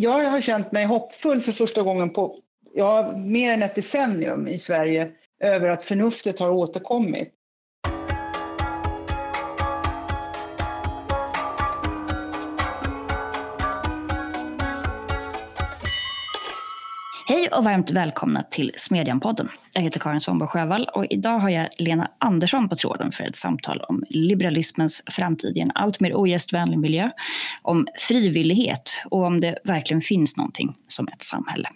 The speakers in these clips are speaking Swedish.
jag har känt mig hoppfull för första gången på ja, mer än ett decennium i Sverige över att förnuftet har återkommit. Och varmt välkomna till Smedjan-podden. Jag heter Karin Svanborg Sjövall och idag har jag Lena Andersson på tråden för ett samtal om liberalismens framtid i en allt mer ogästvänlig miljö, om frivillighet och om det verkligen finns någonting som ett samhälle.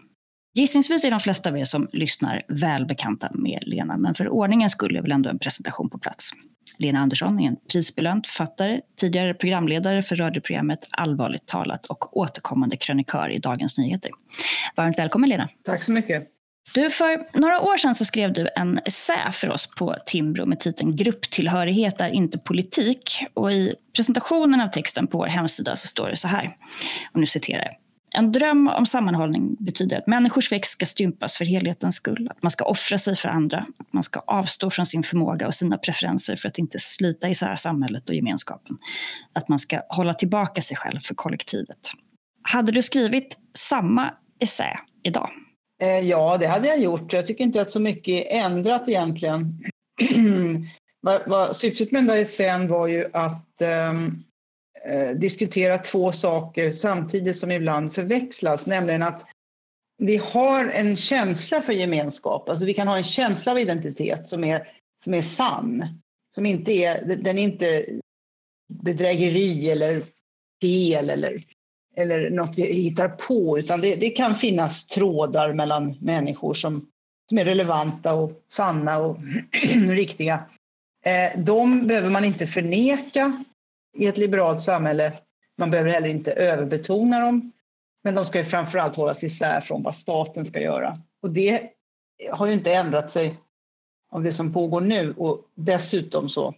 Gissningsvis är de flesta av er som lyssnar välbekanta med Lena, men för ordningens skull är väl ändå en presentation på plats. Lena Andersson är en prisbelönt författare, tidigare programledare för radioprogrammet Allvarligt talat och återkommande krönikör i Dagens Nyheter. Varmt välkommen Lena. Tack så mycket. Du, för några år sedan så skrev du en essä för oss på Timbro med titeln Grupptillhörighet är inte politik. Och i presentationen av texten på vår hemsida så står det så här, och nu citerar jag. En dröm om sammanhållning betyder att människors växt ska stympas för helhetens skull, att man ska offra sig för andra, att man ska avstå från sin förmåga och sina preferenser för att inte slita isär samhället och gemenskapen, att man ska hålla tillbaka sig själv för kollektivet. Hade du skrivit samma essä idag? Eh, ja, det hade jag gjort. Jag tycker inte att så mycket är ändrat egentligen. Syftet med den där essän var ju att um, Eh, diskutera två saker samtidigt som ibland förväxlas, nämligen att vi har en känsla för gemenskap, alltså vi kan ha en känsla av identitet som är, som är sann, som inte är, den är inte bedrägeri eller fel eller, eller något vi hittar på, utan det, det kan finnas trådar mellan människor som, som är relevanta och sanna och riktiga. Eh, de behöver man inte förneka i ett liberalt samhälle. Man behöver heller inte överbetona dem, men de ska ju framförallt hållas isär från vad staten ska göra. Och det har ju inte ändrat sig av det som pågår nu och dessutom så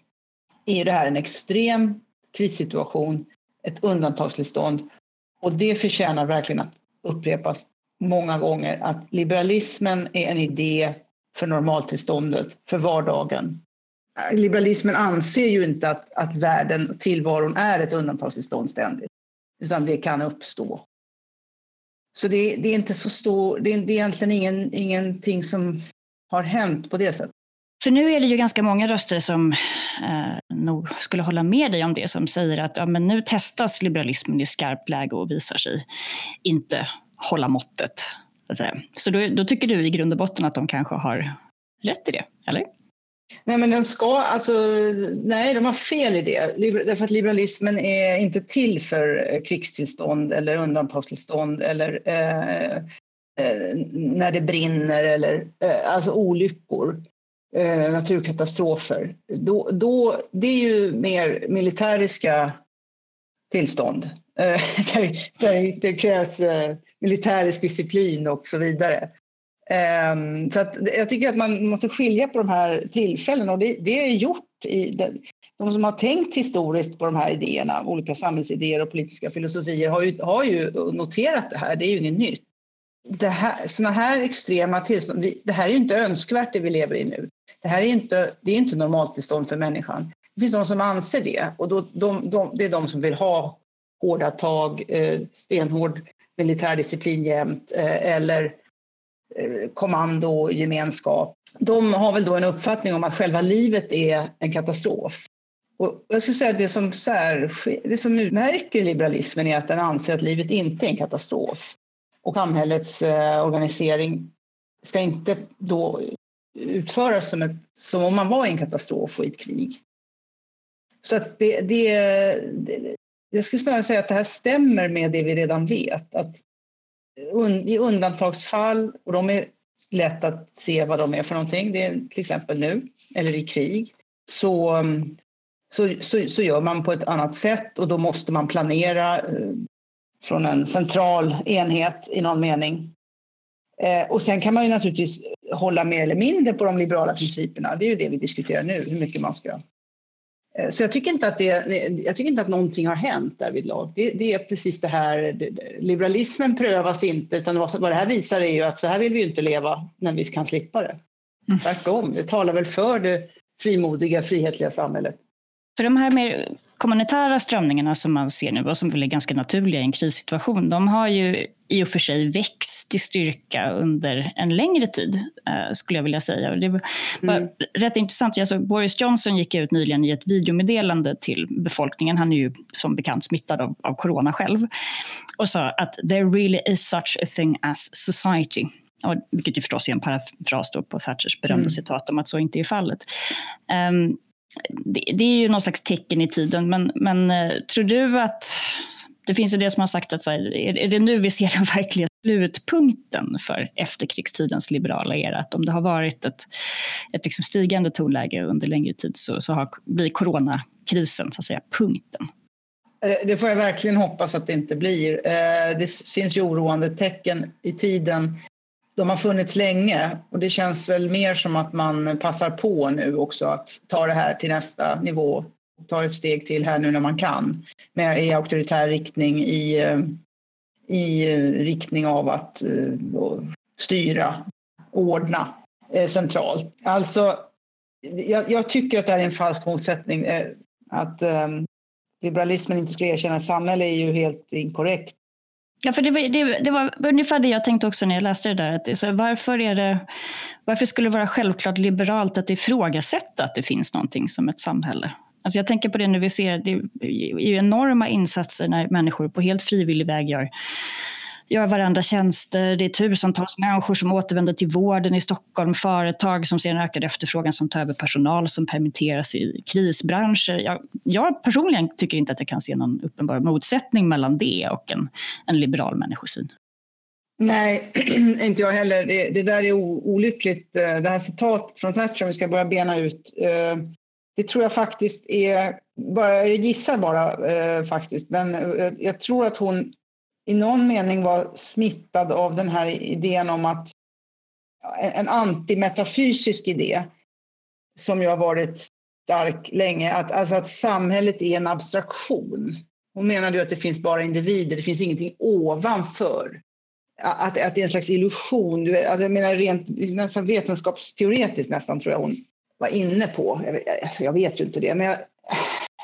är det här en extrem krissituation, ett undantagstillstånd och det förtjänar verkligen att upprepas många gånger att liberalismen är en idé för normaltillståndet, för vardagen Eh, liberalismen anser ju inte att, att världen och tillvaron är ett undantagstillstånd ständigt, utan det kan uppstå. Så det, det är inte så stor, det är, det är egentligen ingen, ingenting som har hänt på det sättet. För nu är det ju ganska många röster som eh, nog skulle hålla med dig om det, som säger att ja, men nu testas liberalismen i skarpt läge och visar sig inte hålla måttet. Så då, då tycker du i grund och botten att de kanske har rätt i det, eller? Nej, men den ska, alltså, nej, de har fel i det. Därför att liberalismen är inte till för eh, krigstillstånd eller undantagstillstånd eller eh, eh, när det brinner eller eh, alltså olyckor, eh, naturkatastrofer. Då, då, det är ju mer militäriska tillstånd. Eh, där, där det krävs eh, militärisk disciplin och så vidare. Um, så att jag tycker att man måste skilja på de här tillfällena och det, det är gjort i det, de som har tänkt historiskt på de här idéerna, olika samhällsidéer och politiska filosofier har ju, har ju noterat det här, det är ju inget nytt. Det här, såna här extrema tillstånd, vi, det här är ju inte önskvärt det vi lever i nu. Det här är inte, det är inte normaltillstånd för människan. Det finns de som anser det och då, de, de, det är de som vill ha hårda tag, eh, stenhård militärdisciplin jämt eh, eller Eh, kommando och gemenskap. De har väl då en uppfattning om att själva livet är en katastrof. Och jag skulle säga att det som, sär, det som utmärker liberalismen är att den anser att livet inte är en katastrof. Och samhällets eh, organisering ska inte då utföras som, ett, som om man var i en katastrof och i ett krig. Så att det, det, det, jag skulle snarare säga att det här stämmer med det vi redan vet. Att i undantagsfall, och de är lätt att se vad de är för någonting, det är till exempel nu, eller i krig, så, mm, så, så, så gör man på ett annat sätt och då måste man planera eh, från en central enhet i någon mening. Eh, och sen kan man ju naturligtvis hålla mer eller mindre på de liberala principerna. Det är ju det vi diskuterar nu, hur mycket man ska så jag tycker inte att, det, jag tycker inte att någonting har hänt därvidlag. Det, det är precis det här, liberalismen prövas inte utan vad det här visar är ju att så här vill vi inte leva när vi kan slippa det. Mm. Tvärtom, det talar väl för det frimodiga, frihetliga samhället. För de här mer kommunitära strömningarna som man ser nu och som väl är ganska naturliga i en krissituation, de har ju i och för sig växt i styrka under en längre tid, eh, skulle jag vilja säga. Det var mm. rätt intressant. Alltså, Boris Johnson gick ut nyligen i ett videomeddelande till befolkningen. Han är ju som bekant smittad av, av corona själv och sa att “there really is such a thing as society”. Och, vilket ju förstås är en parafras på Thatchers berömda mm. citat om att så inte är fallet. Um, det, det, är ju någon slags tecken i tiden, men, men uh, tror du att det finns ju det som har sagt att så här, är, det nu vi ser den verkliga slutpunkten för efterkrigstidens liberala era? Att om det har varit ett, ett liksom stigande tonläge under längre tid så, så har, blir coronakrisen så att säga punkten. Eh, det får jag verkligen hoppas att det inte blir. Eh, det finns ju oroande tecken i tiden. De har funnits länge och det känns väl mer som att man passar på nu också att ta det här till nästa nivå tar ett steg till här nu när man kan med, i auktoritär riktning i, eh, i eh, riktning av att eh, styra, ordna centralt. Alltså, jag, jag, tycker att det är en falsk motsättning. Att um, liberalismen inte skulle erkänna ett samhälle är ju helt inkorrekt. Ja, för det var, det, det var ungefär det jag tänkte också när jag läste det där. Att så varför, är det, varför skulle det vara självklart liberalt att ifrågasätta att det finns någonting som ett samhälle? Alltså jag tänker på det nu vi ser, det är ju enorma insatser när människor på helt frivillig väg gör gör varandra tjänster. Det är tusentals människor som återvänder till vården i Stockholm, företag som ser en ökad efterfrågan som tar över personal som permitteras i krisbranscher. Jag, jag personligen tycker inte att jag kan se någon uppenbar motsättning mellan det och en, en liberal människosyn. Nej, inte jag heller. Det, det där är olyckligt. Eh, det här citatet från Thatcher, om vi ska börja bena ut, eh, det tror jag faktiskt är, bara, jag gissar bara eh, faktiskt, men eh, jag tror att hon i någon mening var smittad av den här idén om att eh, en antimetafysisk idé som ju har varit stark länge, att, alltså att samhället är en abstraktion. Hon menade ju att det finns bara individer, det finns ingenting ovanför. Att, att det är en slags illusion. Alltså jag menar rent nästan vetenskapsteoretiskt nästan tror jag hon var inne på. Jag, jag, vet ju inte det, men jag,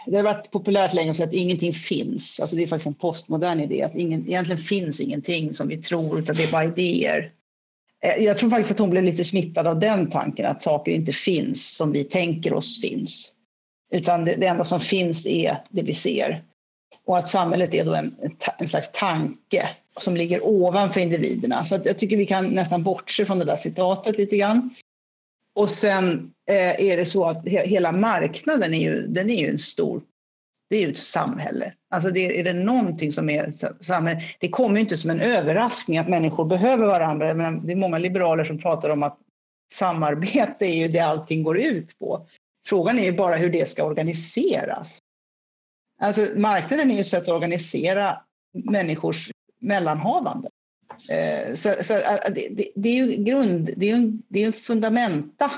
det har varit populärt länge att säga att ingenting finns. Alltså det är faktiskt en postmodern idé, att ingen, egentligen finns ingenting som vi tror, utan det är bara idéer. Eh, jag tror faktiskt att hon blev lite smittad av den tanken, att saker inte finns som vi tänker oss finns. Utan det, det enda som finns är det vi ser. Och att samhället är då en, en slags tanke som ligger ovanför individerna. Så jag tycker vi kan nästan bortse från det där citatet lite grann. Och sen eh, är det så att he hela marknaden är ju, den är ju en stor, det är ju ett samhälle. Alltså det, är det någonting som är samhälle, det kommer ju inte som en överraskning att människor behöver varandra. Men det är många liberaler som pratar om att samarbete är ju det allting går ut på. Frågan är ju bara hur det ska organiseras. Alltså marknaden är ju ett sätt att organisera människors mellanhavande. Eh, så, så eh, det, det, är ju grund, det är ju det är en fundamenta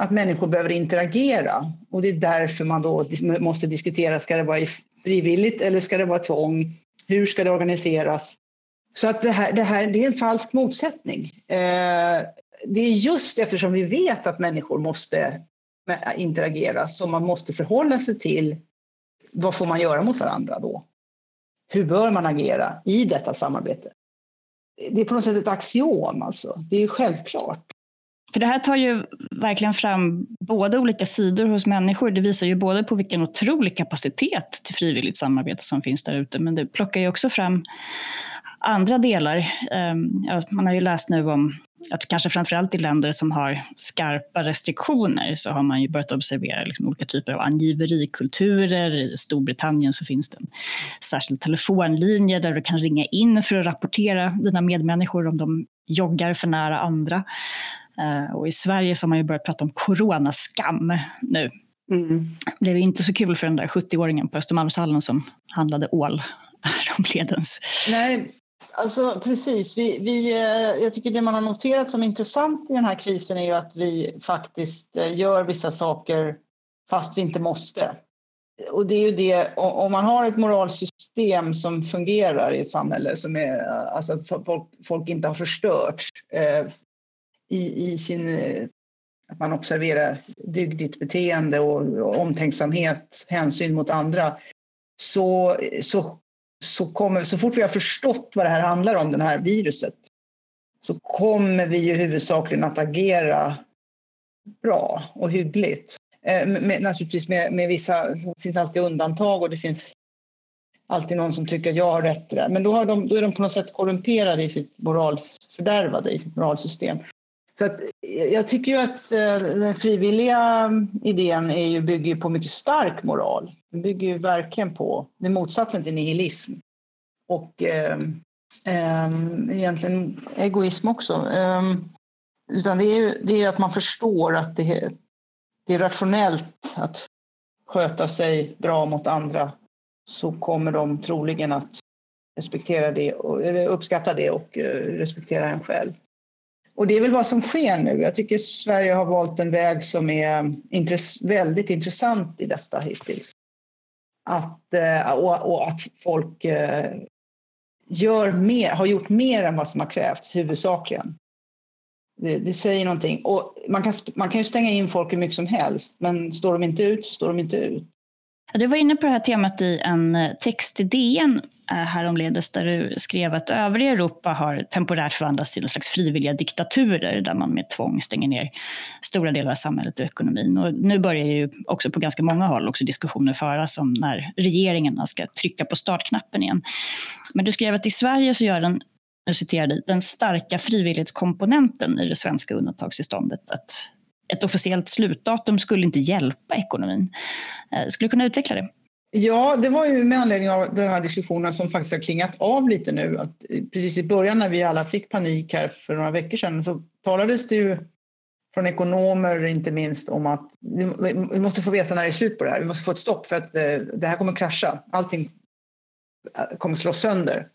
att människor behöver interagera. Och det är därför man då måste diskutera, ska det vara frivilligt eller ska det vara tvång? Hur ska det organiseras? Så att det här, det här det är en falsk motsättning. Eh, det är just eftersom vi vet att människor måste interagera som man måste förhålla sig till vad får man göra mot varandra då? Hur bör man agera i detta samarbete? Det är på något sätt ett axiom alltså. Det är ju självklart. För det här tar ju verkligen fram båda olika sidor hos människor. Det visar ju både på vilken otrolig kapacitet till frivilligt samarbete som finns där ute, men det plockar ju också fram andra delar. Ehm, man har ju läst nu om att kanske framförallt i länder som har skarpa restriktioner så har man ju börjat observera liksom olika typer av angiverikulturer. I Storbritannien så finns det en särskild telefonlinje där du kan ringa in för att rapportera dina medmänniskor om de joggar för nära andra. Eh, och i Sverige så har man ju börjat prata om coronaskam nu. Mm. Det blev inte så kul för den där 70-åringen på Östermalmshallen som handlade ål häromledens. Nej, Alltså precis. Vi, vi, eh, jag tycker det man har noterat som intressant i den här krisen är ju att vi faktiskt eh, gör vissa saker fast vi inte måste. Och det är ju det, om man har ett moralsystem som fungerar i ett samhälle som är, eh, alltså folk, folk inte har förstört eh, i, i sin, att man observerar dygdigt beteende och, och omtänksamhet, hänsyn mot andra, så, så så, kommer, så fort vi har förstått vad det här handlar om, det här viruset, så kommer vi ju huvudsakligen att agera bra och hyggligt. Eh, med, naturligtvis med, med vissa, det finns alltid undantag och det finns alltid någon som tycker att jag har rätt där. Men då, har de, då är de på något sätt korrumperade i sitt moral, fördärvade i sitt moralsystem. Så att, eh, jag tycker ju att eh, den frivilliga mm, idén är ju, bygger på mycket stark moral. Den bygger ju verkligen på, det är motsatsen till nihilism. Och eh, eh, egentligen egoism också. Eh, utan det är ju det är att man förstår att det, det är rationellt att sköta sig bra mot andra så kommer de troligen att respektera det och uppskatta det och eh, respektera en själv. Och det är väl vad som sker nu. Jag tycker Sverige har valt en väg som är intress väldigt intressant i detta hittills. Att, eh, och, och att folk eh, gör mer, har gjort mer än vad som har krävts huvudsakligen. Det, det, säger någonting. Och man, kan, man kan ju stänga in folk hur mycket som helst, men står de inte ut så står de inte ut. Du var inne på det här temat i en eh, text i DN Eh, häromledes där du skrev att övriga Europa har temporärt förvandlats till en slags frivilliga diktaturer där man med tvång stänger ner stora delar av samhället och ekonomin. Och nu börjar ju också på ganska många håll också diskussioner föras om när regeringarna ska trycka på startknappen igen. Men du skrev att i Sverige så gör den nu citerar dig, den starka frivillighetskomponenten i det svenska undantagstillståndet att ett officiellt slutdatum skulle inte hjälpa ekonomin. Eh, skulle du kunna utveckla det? Ja, det var ju med anledning av den här diskussionen som faktiskt har klingat av lite nu. Att precis i början när vi alla fick panik här för några veckor sedan så talades det ju från ekonomer inte minst om att vi måste få veta när det är slut på det här. Vi måste få ett stopp för att eh, det här kommer krascha. Allting eh, kommer slås sönder.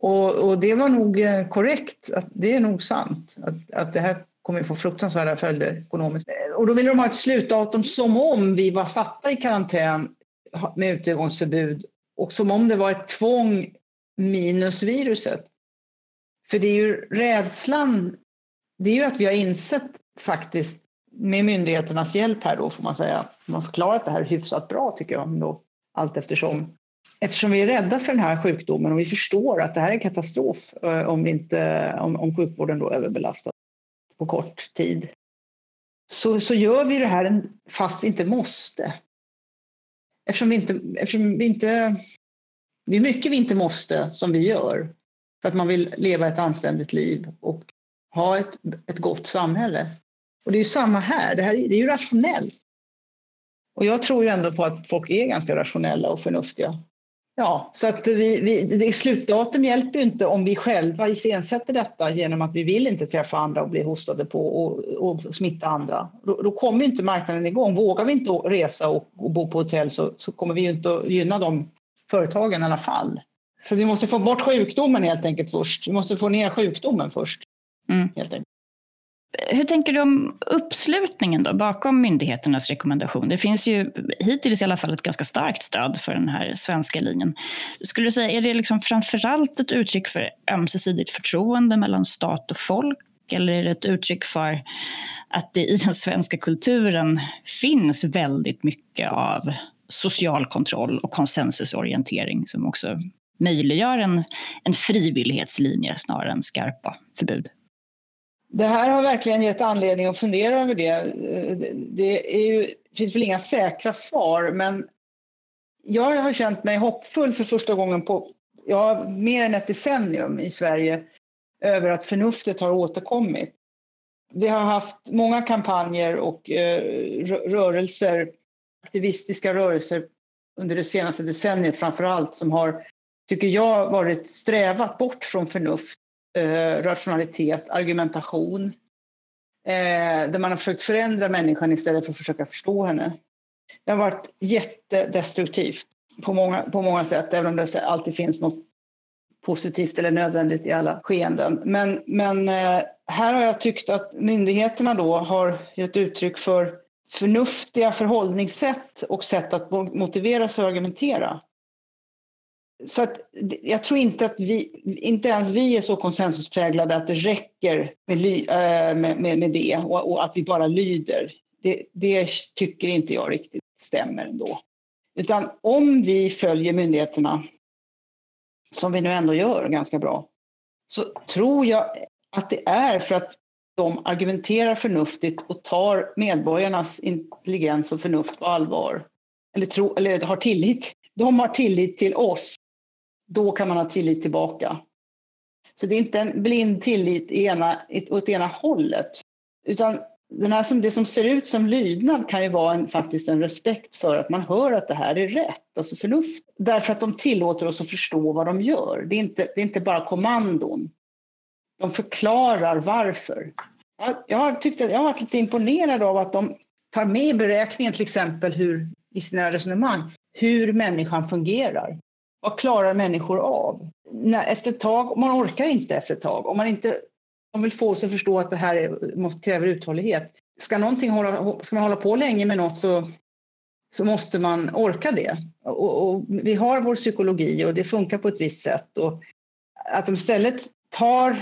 Och, och det var nog eh, korrekt. Att det är nog sant att, att det här kommer få fruktansvärda följder ekonomiskt. Och då ville de ha ett slutdatum som om vi var satta i karantän med utegångsförbud och som om det var ett tvång minus viruset. För det är ju rädslan, det är ju att vi har insett faktiskt med myndigheternas hjälp här då får man säga, man har förklarat det här hyfsat bra tycker jag ändå, allt eftersom. Eftersom vi är rädda för den här sjukdomen och vi förstår att det här är en katastrof eh, om, vi inte, om, om sjukvården då överbelastas på kort tid. Så, så gör vi det här fast vi inte måste. Eftersom vi inte, eftersom vi inte... Det är mycket vi inte måste som vi gör för att man vill leva ett anständigt liv och ha ett, ett gott samhälle. Och det är ju samma här, det, här, det är ju rationellt. Och jag tror ju ändå på att folk är ganska rationella och förnuftiga. Ja, så att vi, vi, det slutdatum hjälper ju inte om vi själva iscensätter detta genom att vi vill inte träffa andra och bli hostade på och, och smitta andra. Då, då kommer inte marknaden igång. Vågar vi inte resa och, och bo på hotell så, så, kommer vi ju inte att gynna de företagen i alla fall. Så vi måste få bort sjukdomen helt enkelt först. Vi måste få ner sjukdomen först. Mm. Helt enkelt. Hur tänker du om uppslutningen då, bakom myndigheternas rekommendation? Det finns ju hittills i alla fall ett ganska starkt stöd för den här svenska linjen. Skulle du säga, är det liksom framförallt ett uttryck för ömsesidigt förtroende mellan stat och folk? Eller är det ett uttryck för att det i den svenska kulturen finns väldigt mycket av social kontroll och konsensusorientering som också möjliggör en, en frivillighetslinje snarare än skarpa förbud? Det här har verkligen gett anledning att fundera över det. Det är ju, finns väl inga säkra svar, men jag har känt mig hoppfull för första gången på ja, mer än ett decennium i Sverige över att förnuftet har återkommit. Vi har haft många kampanjer och eh, rörelser, aktivistiska rörelser under det senaste decenniet framför allt som har, tycker jag, varit strävat bort från förnuft eh, rationalitet, argumentation. Eh, där man har försökt förändra människan istället för att försöka förstå henne. Det har varit jättedestruktivt på många, på många sätt, även om det alltid finns något positivt eller nödvändigt i alla skeenden. Men, men eh, här har jag tyckt att myndigheterna då har gett uttryck för förnuftiga förhållningssätt och sätt att motivera sig och argumentera så att jag tror inte att vi, inte ens vi är så konsensuspräglade att det räcker med, ly, äh, med, med, med det och, och, att vi bara lyder. Det, det, tycker inte jag riktigt stämmer ändå. Utan om vi följer myndigheterna som vi nu ändå gör ganska bra, så tror jag att det är för att de argumenterar förnuftigt och tar medborgarnas intelligens och förnuft på allvar. Eller, tro, eller har tillit. De har tillit till oss. Då kan man ha tillit tillbaka. Så det är inte en blind tillit i ena, åt ena hållet. Utan den här som, det som ser ut som lydnad kan ju vara en, faktiskt en respekt för att man hör att det här är rätt, alltså förnuft. Därför att de tillåter oss att förstå vad de gör. Det är inte, det är inte bara kommandon. De förklarar varför. Jag, jag, har tyckt att, jag har varit lite imponerad av att de tar med i beräkningen till exempel hur, i sina resonemang hur människan fungerar. Vad klarar människor av? När, efter ett tag, man orkar inte efter ett tag. Om man inte de vill få oss att förstå att det här är, måste, kräver uthållighet. Ska, någonting hålla, ska man hålla på länge med något så, så måste man orka det. Och, och, vi har vår psykologi och det funkar på ett visst sätt. Och att de istället tar,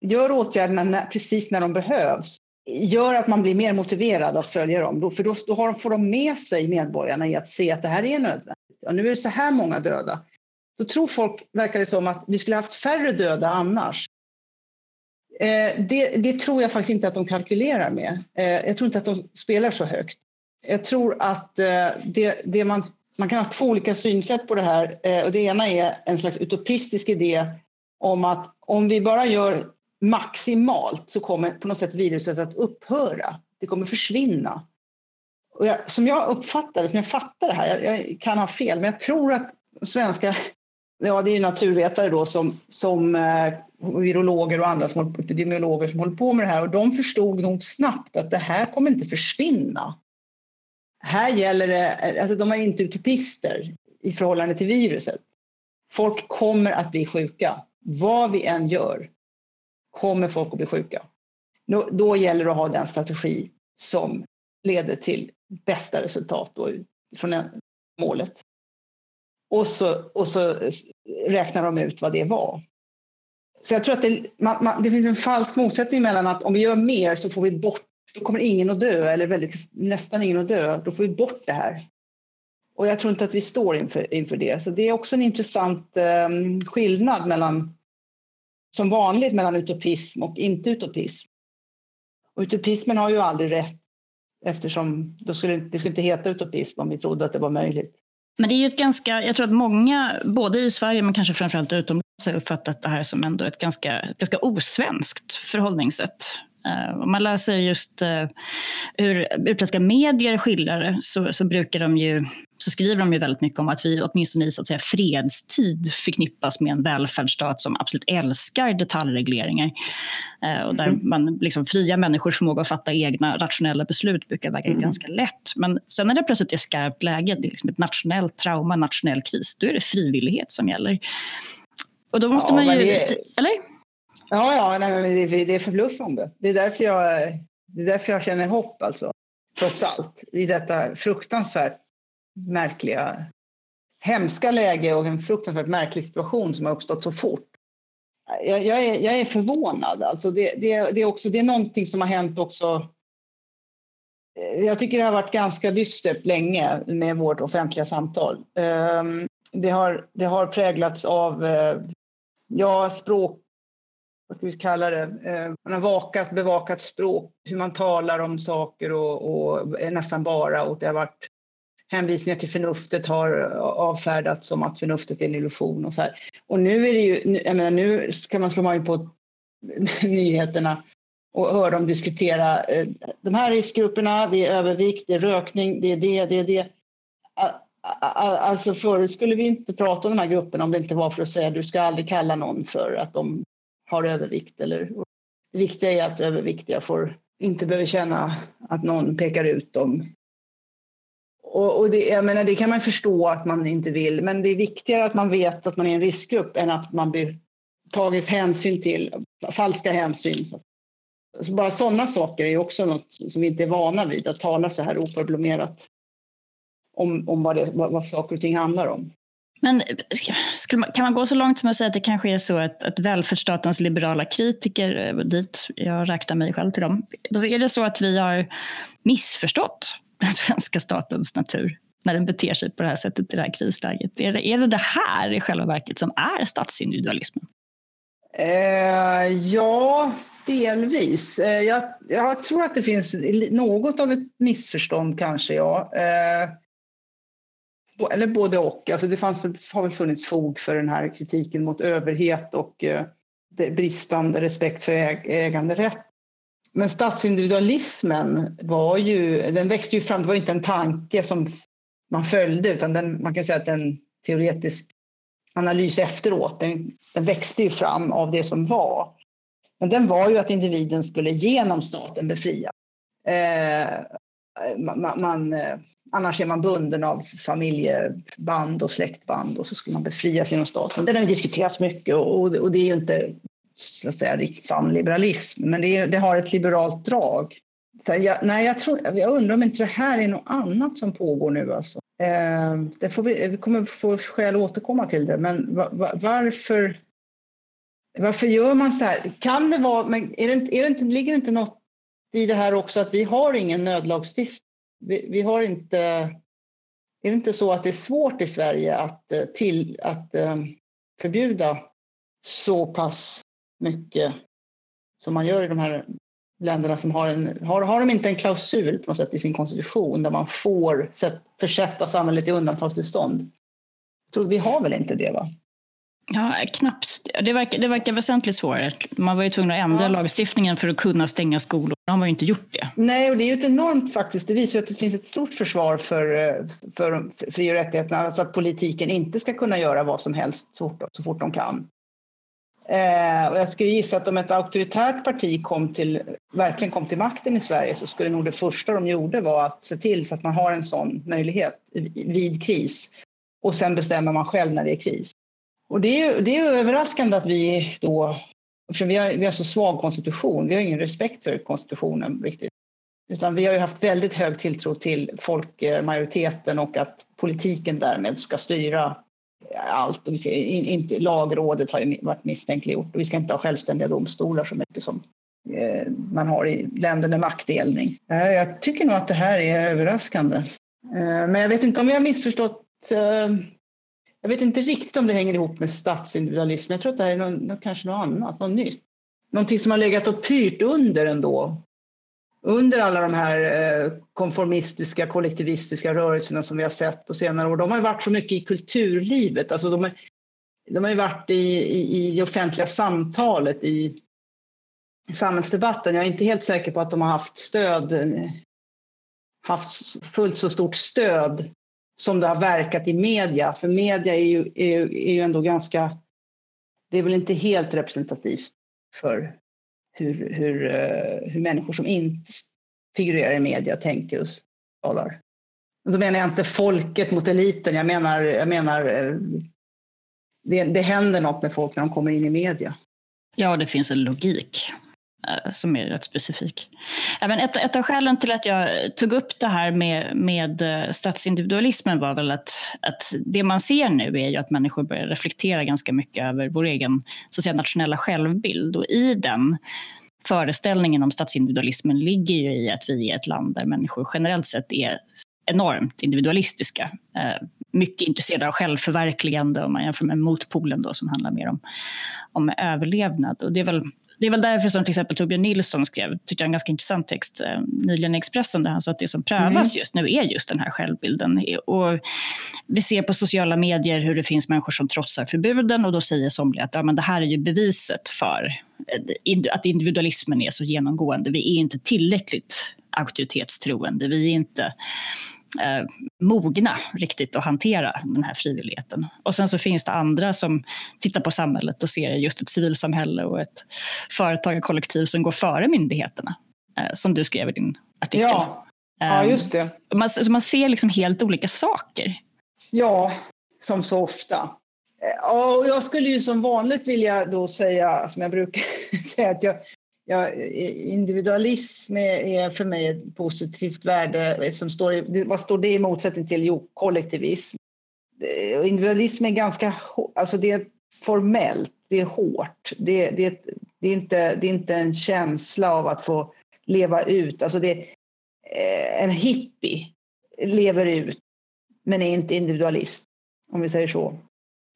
gör åtgärderna när, precis när de behövs gör att man blir mer motiverad att följa dem. För då, då har, får de med sig medborgarna i att se att det här är nödvändigt. Och nu är det så här många döda. Då tror folk, verkar det som, att vi skulle haft färre döda annars. Eh, det, det, tror jag faktiskt inte att de kalkylerar med. Eh, jag tror inte att de spelar så högt. Jag tror att eh, det, det man, man kan ha två olika synsätt på det här. Eh, och det ena är en slags utopistisk idé om att om vi bara gör maximalt så kommer på något sätt viruset att upphöra. Det kommer försvinna. Och jag, som jag uppfattar det, som jag fattar det här, jag, jag, kan ha fel, men jag tror att svenska, ja det är ju naturvetare då som, som eh, virologer och andra som epidemiologer som håller på med det här och de förstod nog snabbt att det här kommer inte försvinna. Här gäller det, eh, alltså de är inte utopister i förhållande till viruset. Folk kommer att bli sjuka. Vad vi än gör kommer folk att bli sjuka. Då, då gäller det att ha den strategi som leder till bästa resultat då, från målet. Och så, och så räknar de ut vad det var. Så jag tror att det, man, man, det finns en falsk motsättning mellan att om vi gör mer så får vi bort, då kommer ingen att dö eller väldigt, nästan ingen att dö, då får vi bort det här. Och jag tror inte att vi står inför, inför det. Så det är också en intressant eh, skillnad mellan, som vanligt mellan utopism och inte utopism. Och utopismen har ju aldrig rätt eftersom då skulle, det skulle inte heta utopism om vi trodde att det var möjligt. Men det är ju ett ganska, jag tror att många, både i Sverige men kanske framförallt utomlands, har uppfattat det här som ändå ett ganska, ganska osvenskt förhållningssätt. Eh, Om man läser just eh, hur utländska medier skildrar det så, så, brukar de ju, så skriver de ju väldigt mycket om att vi åtminstone i så att säga, fredstid förknippas med en välfärdsstat som absolut älskar detaljregleringar. Uh, och där mm. man, liksom, fria människors förmåga att fatta egna rationella beslut brukar väga mm. ganska lätt. Men sen när det plötsligt är skarpt läge, det är liksom ett nationellt trauma, nationell kris, då är det frivillighet som gäller. Och då måste ja, man ju... Det, eller? Ja, ja nej, det, det är förbluffande. Det är, därför jag, det är därför jag känner hopp, alltså, trots allt, i detta fruktansvärt märkliga, hemska läge och en fruktansvärt märklig situation som har uppstått så fort. Jag, jag, är, jag är förvånad. Alltså det, det, det, är också, det är någonting som har hänt också jag tycker det har varit ganska dystert länge med vårt offentliga samtal. Ehm, det har, det har präglats av eh, ja, språk, vad ska vi kalla det, ehm, man har vakat, bevakat språk, hur man talar om saker och, och nästan bara och det har varit hänvisningar till förnuftet har avfärdats som att förnuftet är en illusion och så här. Och nu är det ju, jag menar nu kan man slå mig på nyheterna och hör dem diskutera eh, de här riskgrupperna, det är övervikt, det är rökning, det är det, det är det. Alltså förut skulle vi inte prata om de här grupperna om det inte var för att säga att du ska aldrig kalla någon för att de har övervikt. Eller, det viktiga är att överviktiga får inte behöver känna att någon pekar ut dem. Och, och det, jag menar, det kan man förstå att man inte vill, men det är viktigare att man vet att man är en riskgrupp än att man blir tagits hänsyn till, falska hänsyn. Så, så bara sådana saker är också något som vi inte är vana vid, att tala så här oförblommerat om, om vad, det, vad, vad saker och ting handlar om. Men man, kan man gå så långt som att säga att det kanske är så att, att välfärdsstatens liberala kritiker, eh, dit jag räknar mig själv till dem, alltså är det så att vi har missförstått den svenska statens natur? när den beter sig på det här sättet i det här krisläget? Är det, är det det här i själva verket som är statsindividualismen? Eh, ja, delvis. Eh, jag, jag, tror att det finns något av ett missförstånd kanske, ja. Eh, eller både och. Alltså det fanns, har väl funnits fog för den här kritiken mot överhet och eh, bristande respekt för äganderätt. Men statsindividualismen var ju, den växte ju fram, det var inte en tanke som man följde utan den, man kan säga att en teoretisk analys efteråt, den, den växte ju fram av det som var. Men den var ju att individen skulle genom staten befrias. Eh, man, man, annars är man bunden av familjeband och släktband och så skulle man befrias genom staten. Det har diskuterats mycket och, och det är ju inte så att säga, riktigt sann liberalism, men det, är, det, har ett liberalt drag. Så jag, nej, jag, tror, jag undrar om inte det här är något annat som pågår nu. Alltså. Eh, det får vi, vi kommer få skäl att återkomma till det, men va, va, varför, varför gör man så här? Kan det vara, men är det, inte, är det inte, ligger det inte något i det här också att vi har ingen nödlagstiftning? Vi, vi har inte, är det inte så att det är svårt i Sverige att, eh, till, att eh, förbjuda så pass mycket som man gör i de här länderna som har en... Har, har de inte en klausul på något sätt i sin konstitution där man får försätta samhället i undantagstillstånd? Så vi har väl inte det? va? Ja, knappt. Det verkar, det verkar väsentligt svårare. Man var ju tvungen att ändra ja. lagstiftningen för att kunna stänga skolor. De har ju inte gjort det. Nej, och det är ju ett enormt faktiskt. Det visar ju att det finns ett stort försvar för, för fri och rättigheterna. Alltså att politiken inte ska kunna göra vad som helst så fort, så fort de kan. Eh, och jag skulle gissa att om ett auktoritärt parti kom till, verkligen kom till makten i Sverige så skulle nog det första de gjorde vara att se till så att man har en sån möjlighet vid kris. Och sen bestämmer man själv när det är kris. Och det är, det är överraskande att vi då, för vi har, vi har så svag konstitution, vi har ingen respekt för konstitutionen riktigt. Utan vi har ju haft väldigt hög tilltro till folkmajoriteten och att politiken därmed ska styra allt. Och vi ska, inte, lagrådet har ju varit misstänkliggjort och vi ska inte ha självständiga domstolar så mycket som eh, man har i länder med maktdelning. Eh, jag tycker nog att det här är överraskande. Eh, men jag vet inte om jag har missförstått eh, jag vet inte riktigt om det hänger ihop med statsindividualism. Jag tror att det här är någon, kanske något annat, något nytt. Någonting som har legat och pyrt under ändå. Under alla de här eh, konformistiska, kollektivistiska rörelserna som vi har sett på senare år. De har ju varit så mycket i kulturlivet. Alltså de, har, de har ju varit i, i, i det offentliga samtalet, i, i samhällsdebatten. Jag är inte helt säker på att de har haft stöd, haft fullt så stort stöd som det har verkat i media. För media är ju, är, är ju ändå ganska... Det är väl inte helt representativt för hur, hur, eh, hur människor som inte figurerar i media tänker och talar. Då menar jag inte folket mot eliten, jag menar, jag menar eh, det, det händer något med folk när de kommer in i media. Ja, det finns en logik. Eh, som är rätt specifik. Även ett, ett av skälen till att jag tog upp det här med, med eh, statsindividualismen var väl att, att det man ser nu är ju att människor börjar reflektera ganska mycket över vår egen så att säga, nationella självbild och i den föreställningen om statsindividualismen ligger ju i att vi är ett land där människor generellt sett är enormt individualistiska. Eh, mycket intresserade av självförverkligande om man jämför med motpolen då, som handlar mer om, om överlevnad. Och det är väl det är väl därför som till exempel Torbjörn Nilsson skrev, tyckte jag, en ganska intressant text eh, nyligen i Expressen där han sa att det som prövas mm. just nu är just den här självbilden. Och vi ser på sociala medier hur det finns människor som trotsar förbuden och då säger somliga att ja, men det här är ju beviset för eh, att individualismen är så genomgående. Vi är inte tillräckligt auktoritetstroende. Vi är inte eh, mogna riktigt att hantera den här frivilligheten. Och sen så finns det andra som tittar på samhället och ser just ett civilsamhälle och ett företagarkollektiv som går före myndigheterna, eh, som du skrev i din artikel. Ja, ja just det. Man, så man ser liksom helt olika saker. Ja, som så ofta. Eh, ja, och jag skulle ju som vanligt vilja då säga, som jag brukar säga, att jag, ja, individualism är för mig ett positivt värde. Som står, vad står det i motsättning till? Jo, kollektivism. Eh, individualism är ganska alltså det är formellt, det är hårt. Det, det, det, är inte, det är inte en känsla av att få leva ut. Alltså det, eh, en hippie lever ut men är inte individualist, om vi säger så.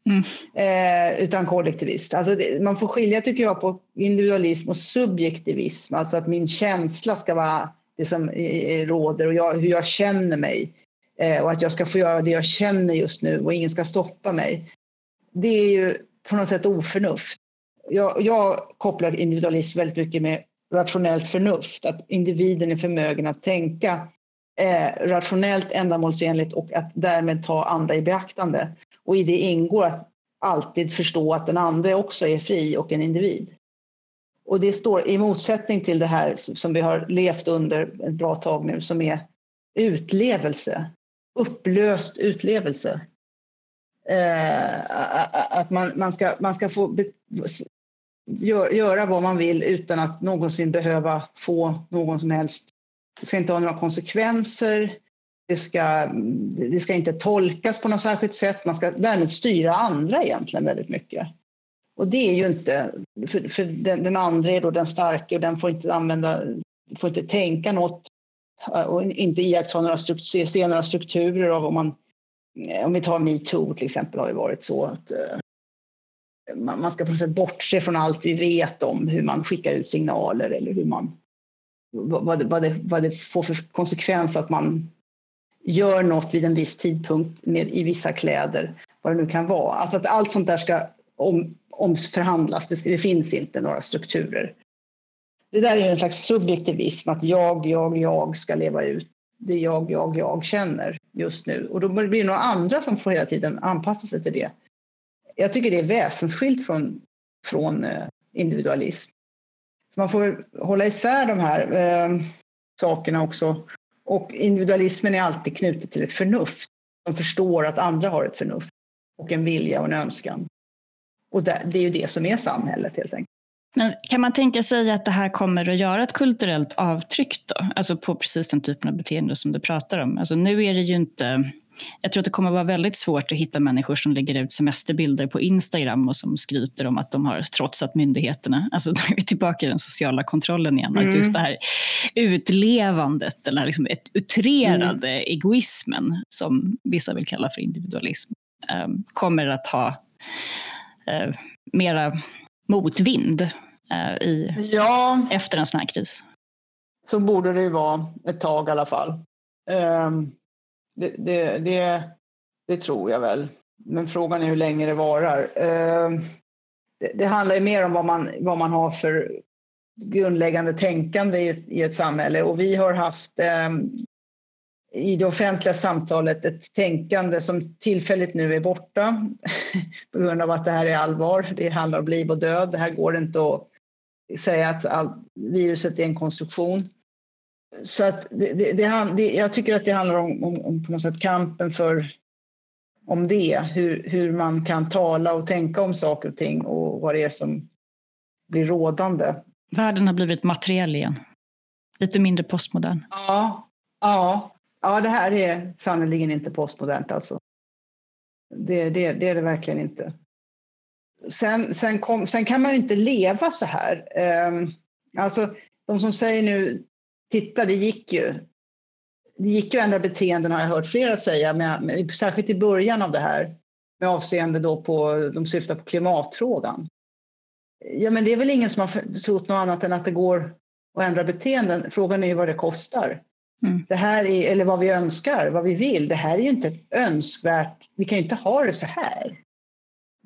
Mm. Eh, utan kollektivist. Alltså det, man får skilja, tycker jag, på individualism och subjektivism. Alltså att min känsla ska vara det som råder och jag, hur jag känner mig. Eh, och att jag ska få göra det jag känner just nu och ingen ska stoppa mig. Det är ju på något sätt oförnuft. Jag, jag kopplar individualism väldigt mycket med rationellt förnuft, att individen är förmögen att tänka eh, rationellt, ändamålsenligt och att därmed ta andra i beaktande. Och i det ingår att alltid förstå att den andra också är fri och en individ. Och det står i motsättning till det här som vi har levt under ett bra tag nu som är utlevelse, upplöst utlevelse. Eh, att man, man, ska, man ska få be, gör, göra vad man vill utan att någonsin behöva få någon som helst... Det ska inte ha några konsekvenser. Det ska, det ska inte tolkas på något särskilt sätt. Man ska därmed styra andra egentligen väldigt mycket. Och det är ju inte... För, för den, den, andra är då den starka och den får inte använda... Får inte tänka något eh, och inte iaktta några, struktur, se några strukturer av om man... Eh, om vi tar metoo till exempel har ju varit så att eh, man, man ska på något sätt bortse från allt vi vet om hur man skickar ut signaler eller hur man, vad, vad, det, vad det får för konsekvens att man gör något vid en viss tidpunkt med, i vissa kläder, vad det nu kan vara. Alltså att allt sånt där ska om, omförhandlas, det, det finns inte några strukturer. Det där är en slags subjektivism, att jag, jag, jag ska leva ut det jag, jag, jag känner just nu. Och då blir det några andra som får hela tiden anpassa sig till det jag tycker det är väsensskilt från, från eh, individualism. Så man får hålla isär de här eh, sakerna också. Och individualismen är alltid knutet till ett förnuft. De förstår att andra har ett förnuft och en vilja och en önskan. Och det, det är ju det som är samhället helt enkelt. Men kan man tänka sig att det här kommer att göra ett kulturellt avtryck då? Alltså på precis den typen av beteende som du pratar om. Alltså nu är det ju inte jag tror att det kommer vara väldigt svårt att hitta människor som lägger ut semesterbilder på Instagram och som skryter om att de har trotsat myndigheterna. Alltså då är vi tillbaka i den sociala kontrollen igen. Mm. Att just det här utlevandet, den här liksom utrerade mm. egoismen som vissa vill kalla för individualism, um, kommer att ha uh, mera motvind uh, i, ja. efter en sån här kris. Så borde det ju vara ett tag i alla fall. Um det, det, det, det, tror jag väl. Men frågan är hur länge det varar. Ehm, det, handlar ju mer om vad man, vad man har för grundläggande tänkande i, i ett samhälle. Och vi har haft ehm, i det offentliga samtalet ett tänkande som tillfälligt nu är borta på grund av att det här är allvar. Det handlar om liv och död. Det här går inte att säga att all, viruset är en konstruktion. Så att det, det, det, jag tycker att det handlar om, om, om, på något sätt kampen för om det, hur, hur man kan tala och tänka om saker och ting och vad det är som blir rådande. Världen har blivit materiell igen. Lite mindre postmodern. Ja, ja, ja det här är sannerligen inte postmodernt alltså. Det, det, det är det verkligen inte. Sen, sen, kom, sen kan man ju inte leva så här. Um, alltså, de som säger nu titta, det gick ju. Det gick ju att ändra beteenden har jag hört flera säga, med, särskilt i början av det här med avseende då på, de syftar på klimatfrågan. Ja, men det är väl ingen som har trott något annat än att det går att ändra beteenden. Frågan är ju vad det kostar. Mm. Det här är, eller vad vi önskar, vad vi vill. Det här är ju inte önskvärt. Vi kan ju inte ha det så här.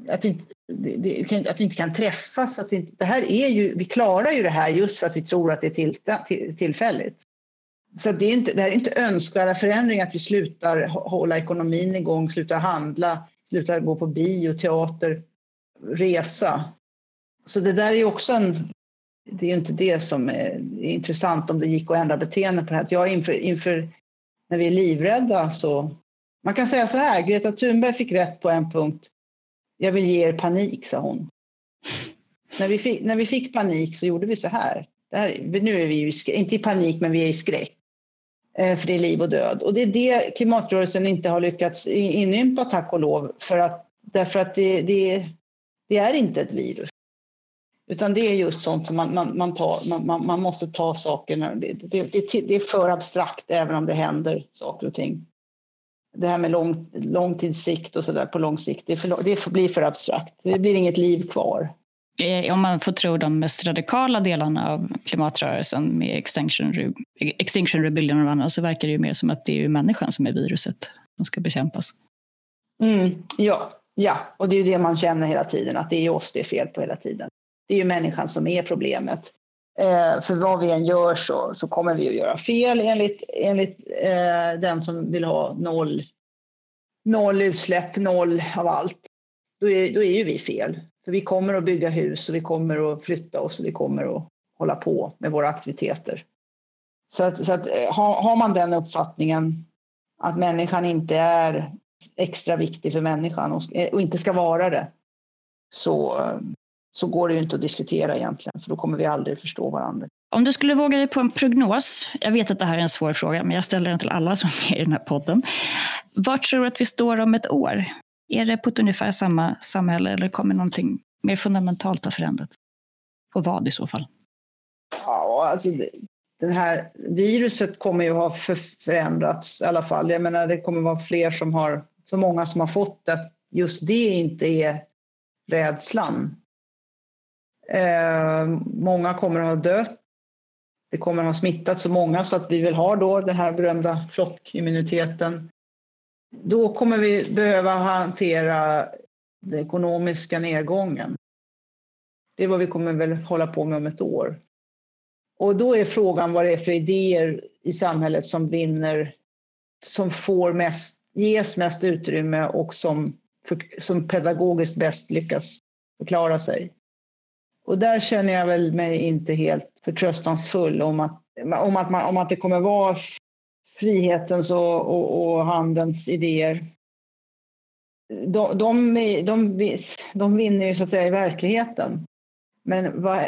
Att vi det, det, att vi inte kan träffas. Att vi, det här är ju, vi klarar ju det här just för att vi tror att det är till, till, tillfälligt. Så det, är inte, det här är inte önskvärda förändringar, att vi slutar hålla ekonomin igång, slutar handla, slutar gå på bio, teater, resa. Så det där är också en... Det är inte det som är intressant om det gick att ändra beteende på det här. Jag inför, inför när vi är livrädda så... Man kan säga så här, Greta Thunberg fick rätt på en punkt jag vill ge er panik, sa hon. när, vi fick, när vi fick panik så gjorde vi så här. Det här nu är vi ju, inte i panik, men vi är i skräck. Eh, för det är liv och död. Och det är det klimatrörelsen inte har lyckats inympa, tack och lov. För att, därför att det, det, det är inte ett virus. Utan det är just sånt som man, man, man, tar, man, man måste ta saker. Det, det, det, det är för abstrakt även om det händer saker och ting det här med lång, långtidssikt och sådär på lång sikt, det, för, det blir för abstrakt. Det blir inget liv kvar. Eh, om man får tro de mest radikala delarna av klimatrörelsen med Extinction, Extinction Rebellion och annat så verkar det ju mer som att det är människan som är viruset som ska bekämpas. Mm, ja, ja, och det är ju det man känner hela tiden, att det är oss det är fel på hela tiden. Det är ju människan som är problemet. Eh, för vad vi än gör så, så kommer vi att göra fel enligt, enligt eh, den som vill ha noll, noll utsläpp, noll av allt. Då är, då är ju vi fel. För vi kommer att bygga hus och vi kommer att flytta oss och vi kommer att hålla på med våra aktiviteter. Så att, så att eh, har, har man den uppfattningen att människan inte är extra viktig för människan och, eh, och inte ska vara det så, eh, så går det ju inte att diskutera egentligen, för då kommer vi aldrig förstå varandra. Om du skulle våga dig på en prognos, jag vet att det här är en svår fråga, men jag ställer den till alla som är i den här podden. Var tror du att vi står om ett år? Är det på ett ungefär samma samhälle eller kommer någonting mer fundamentalt ha förändrats? Och vad i så fall? Ja, alltså det här viruset kommer ju ha förändrats i alla fall. Jag menar, det kommer vara fler som har, så många som har fått det. Just det inte är rädslan. Eh, många kommer att ha dött. Det kommer att ha smittat så många så att vi vill ha då den här berömda flockimmuniteten. Då kommer vi behöva hantera den ekonomiska nedgången. Det är vad vi kommer väl hålla på med om ett år. Och då är frågan vad det är för idéer i samhället som vinner, som får mest, ges mest utrymme och som, som pedagogiskt bäst lyckas förklara sig. Och där känner jag väl mig inte helt förtröstansfull om att, om att, man, om att det kommer vara frihetens och, och, och handelns idéer. De, de, de, de vinner ju så att säga i verkligheten. Men,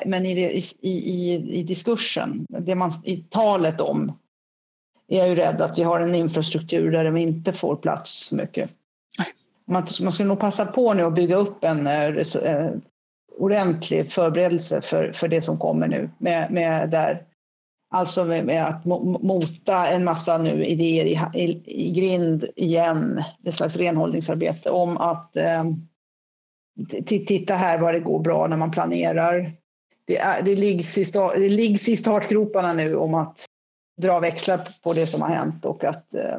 men i, det, i, i, i diskursen, det man, i talet om, är jag ju rädd att vi har en infrastruktur där de inte får plats så mycket. Man, man skulle nog passa på nu att bygga upp en eh, ordentlig förberedelse för, för det som kommer nu. Med, med där, alltså med, med att mota en massa nu idéer i, i, i grind igen, ett slags renhållningsarbete om att eh, titta här vad det går bra när man planerar. Det, är, det, liggs i start, det liggs i startgroparna nu om att dra växlar på det som har hänt och att eh,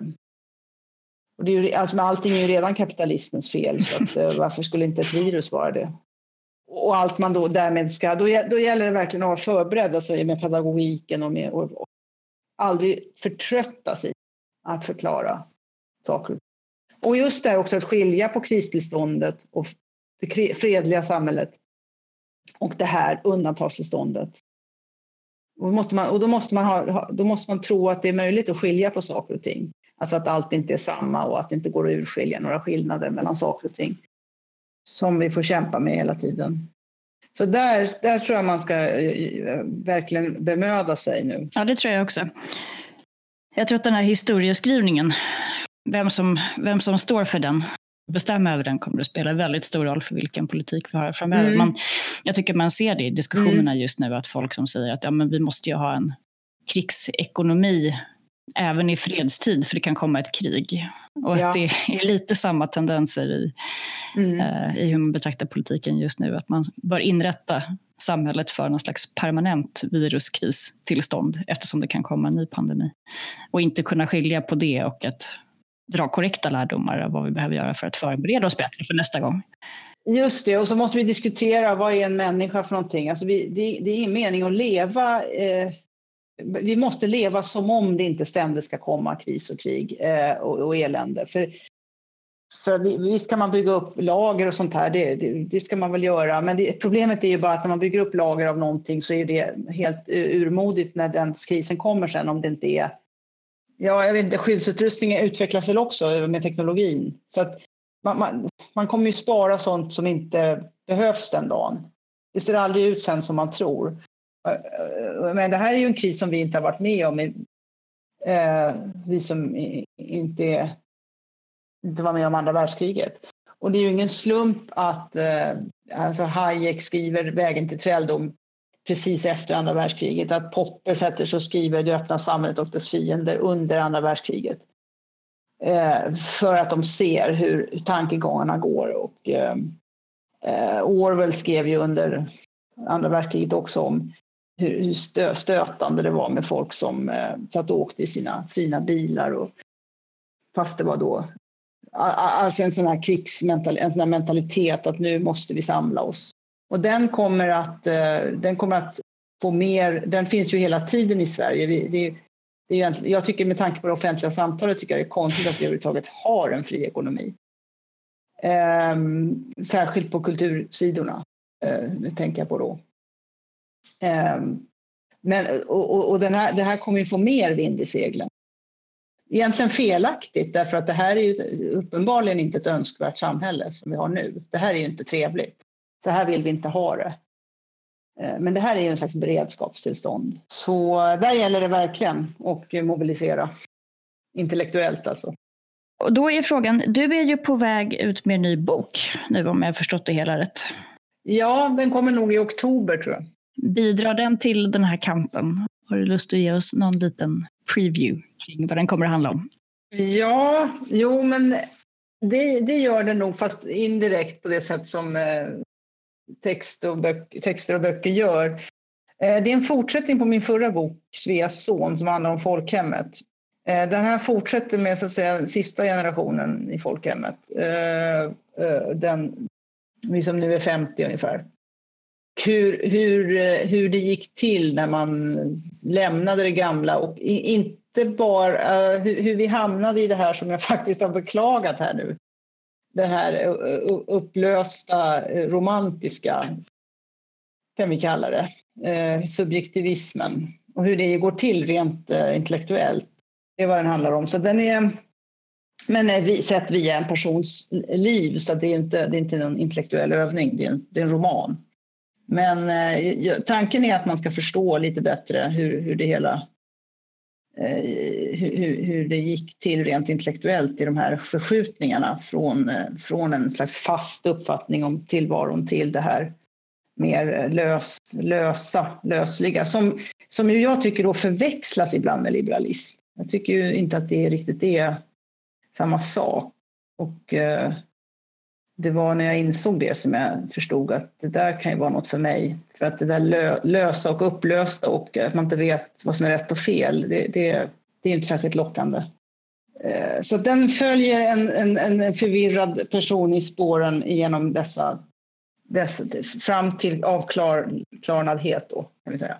och det är ju, alltså allting är ju redan kapitalismens fel, så att, eh, varför skulle inte ett virus vara det? Och allt man då därmed ska, då, då gäller det verkligen att vara förberedd alltså, med pedagogiken och, med, och, och aldrig förtröttas i att förklara saker. Och just det också att skilja på kristillståndet och det fredliga samhället och det här undantagstillståndet. Och, måste man, och då, måste man ha, då måste man tro att det är möjligt att skilja på saker och ting. Alltså att allt inte är samma och att det inte går att urskilja några skillnader mellan saker och ting. Som vi får kämpa med hela tiden. Så där, där tror jag man ska eh, verkligen bemöda sig nu. Ja, det tror jag också. Jag tror att den här historieskrivningen, vem som, vem som står för den, bestämma över den kommer att spela väldigt stor roll för vilken politik vi har framöver. Mm. Man, jag tycker man ser det i diskussionerna mm. just nu, att folk som säger att ja, men vi måste ju ha en krigsekonomi även i fredstid, för det kan komma ett krig. Och ja. att det är lite samma tendenser i, mm. uh, i hur man betraktar politiken just nu, att man bör inrätta samhället för någon slags permanent viruskristillstånd eftersom det kan komma en ny pandemi. Och inte kunna skilja på det och att dra korrekta lärdomar av vad vi behöver göra för att förbereda oss bättre för nästa gång. Just det, och så måste vi diskutera vad är en människa för någonting. Alltså vi, det, det är ingen mening att leva eh, vi måste leva som om det inte ständigt ska komma kris och krig eh, och, och elände. För, för visst kan man bygga upp lager och sånt här, det, det, det ska man väl göra. Men det, problemet är ju bara att när man bygger upp lager av någonting så är det helt urmodigt när den krisen kommer sen om det inte är Ja, jag vet inte, skyddsutrustningen utvecklas väl också med teknologin. Så att man, man, man kommer ju spara sånt som inte behövs den dagen. Det ser aldrig ut sen som man tror. Men det här är ju en kris som vi inte har varit med om. Eh, vi som inte, inte var med om andra världskriget. Och det är ju ingen slump att eh, alltså Hayek skriver Vägen till träldom precis efter andra världskriget. Att Popper sätter sig och skriver Det öppna samhället och dess fiender under andra världskriget. Eh, för att de ser hur tankegångarna går. Och, Orwell skrev ju under andra världskriget också om hur, stötande det var med folk som eh, satt och åkte i sina fina bilar. Och, fast det var då alltså en sån här krigsmentalitet, en sån här mentalitet att nu måste vi samla oss. Och den kommer att, eh, den kommer att få mer, den finns ju hela tiden i Sverige. Vi, det, det är jag tycker med tanke på det offentliga samtalet tycker jag det är konstigt att vi överhuvudtaget har en fri ekonomi. Um, särskilt på kultursidorna, uh, nu tänker jag på då. Um, men, och, och, och den här, det här kommer ju få mer vind i seglen. Egentligen felaktigt därför att det här är ju uppenbarligen inte ett önskvärt samhälle som vi har nu. Det här är ju inte trevligt. Så här vill vi inte ha det. Eh, men det här är ju en slags beredskapstillstånd. Så där gäller det verkligen att mobilisera. Intellektuellt alltså. Och då är frågan, du är ju på väg ut med en ny bok nu om jag har förstått det hela rätt. Ja, den kommer nog i oktober tror jag. Bidrar den till den här kampen? Har du lust att ge oss någon liten preview kring vad den kommer att handla om? Ja, jo men det, det gör den nog fast indirekt på det sätt som eh, text och böcker, texter och böcker gör. Eh, det är en fortsättning på min förra bok, Sveas son, som handlar om folkhemmet. Eh, den här fortsätter med så att säga, sista generationen i folkhemmet. Eh, eh den, vi som nu är 50 ungefär. Hur, hur, eh, hur det gick till när man lämnade det gamla och inte bara eh, hur vi hamnade i det här som jag faktiskt har beklagat här nu den här eh, upplösta romantiska, kan vi kalla det, subjektivismen och hur det går till rent intellektuellt. Det är vad den handlar om. Så den är, men är sett via en persons liv, så det är inte, det är inte någon intellektuell övning, det är en, det är en roman. Men eh, tanken är att man ska förstå lite bättre hur, hur det hela Eh, hur, hur, det gick till rent intellektuellt i de här förskjutningarna från, eh, från en slags fast uppfattning om tillvaron till det här mer eh, lös, lösa, lösliga som, som ju jag tycker då förväxlas ibland med liberalism. Jag tycker ju inte att det riktigt är samma sak. Och eh, det var när jag insåg det som jag förstod att det där kan ju vara något för mig. För att det där lösa och upplösta och att man inte vet vad som är rätt och fel, det, det, det är inte särskilt lockande. Eh, så den följer en, en, en förvirrad person i spåren genom dessa, dessa fram till avklarnadhet då, kan vi säga.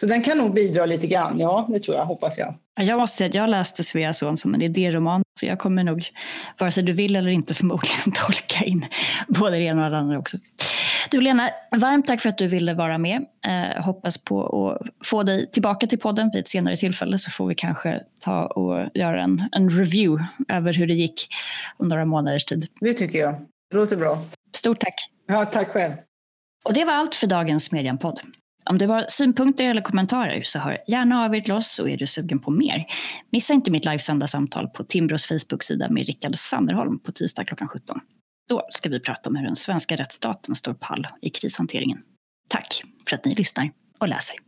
Så den kan nog bidra lite grann, ja det tror jag, hoppas jag. Jag måste säga att jag läste Svea son som en idéroman, så jag kommer nog, vare sig du vill eller inte, förmodligen tolka in både det ena och det andra också. Du Lena, varmt tack för att du ville vara med. Eh, hoppas på att få dig tillbaka till podden vid ett senare tillfälle så får vi kanske ta och göra en, en review över hur det gick om några månaders tid. Det tycker jag. Det låter bra. Stort tack. Ja, tack själv. Och det var allt för dagens Medianpodd. Om du har synpunkter eller kommentarer så hör gärna av er till oss och är du sugen på mer. Missa inte mitt livesända samtal på Timbros Facebook-sida med Rickard Sanderholm på tisdag klockan 17. Då ska vi prata om hur den svenska rättsstaten står pall i krishanteringen. Tack för att ni lyssnar och läser.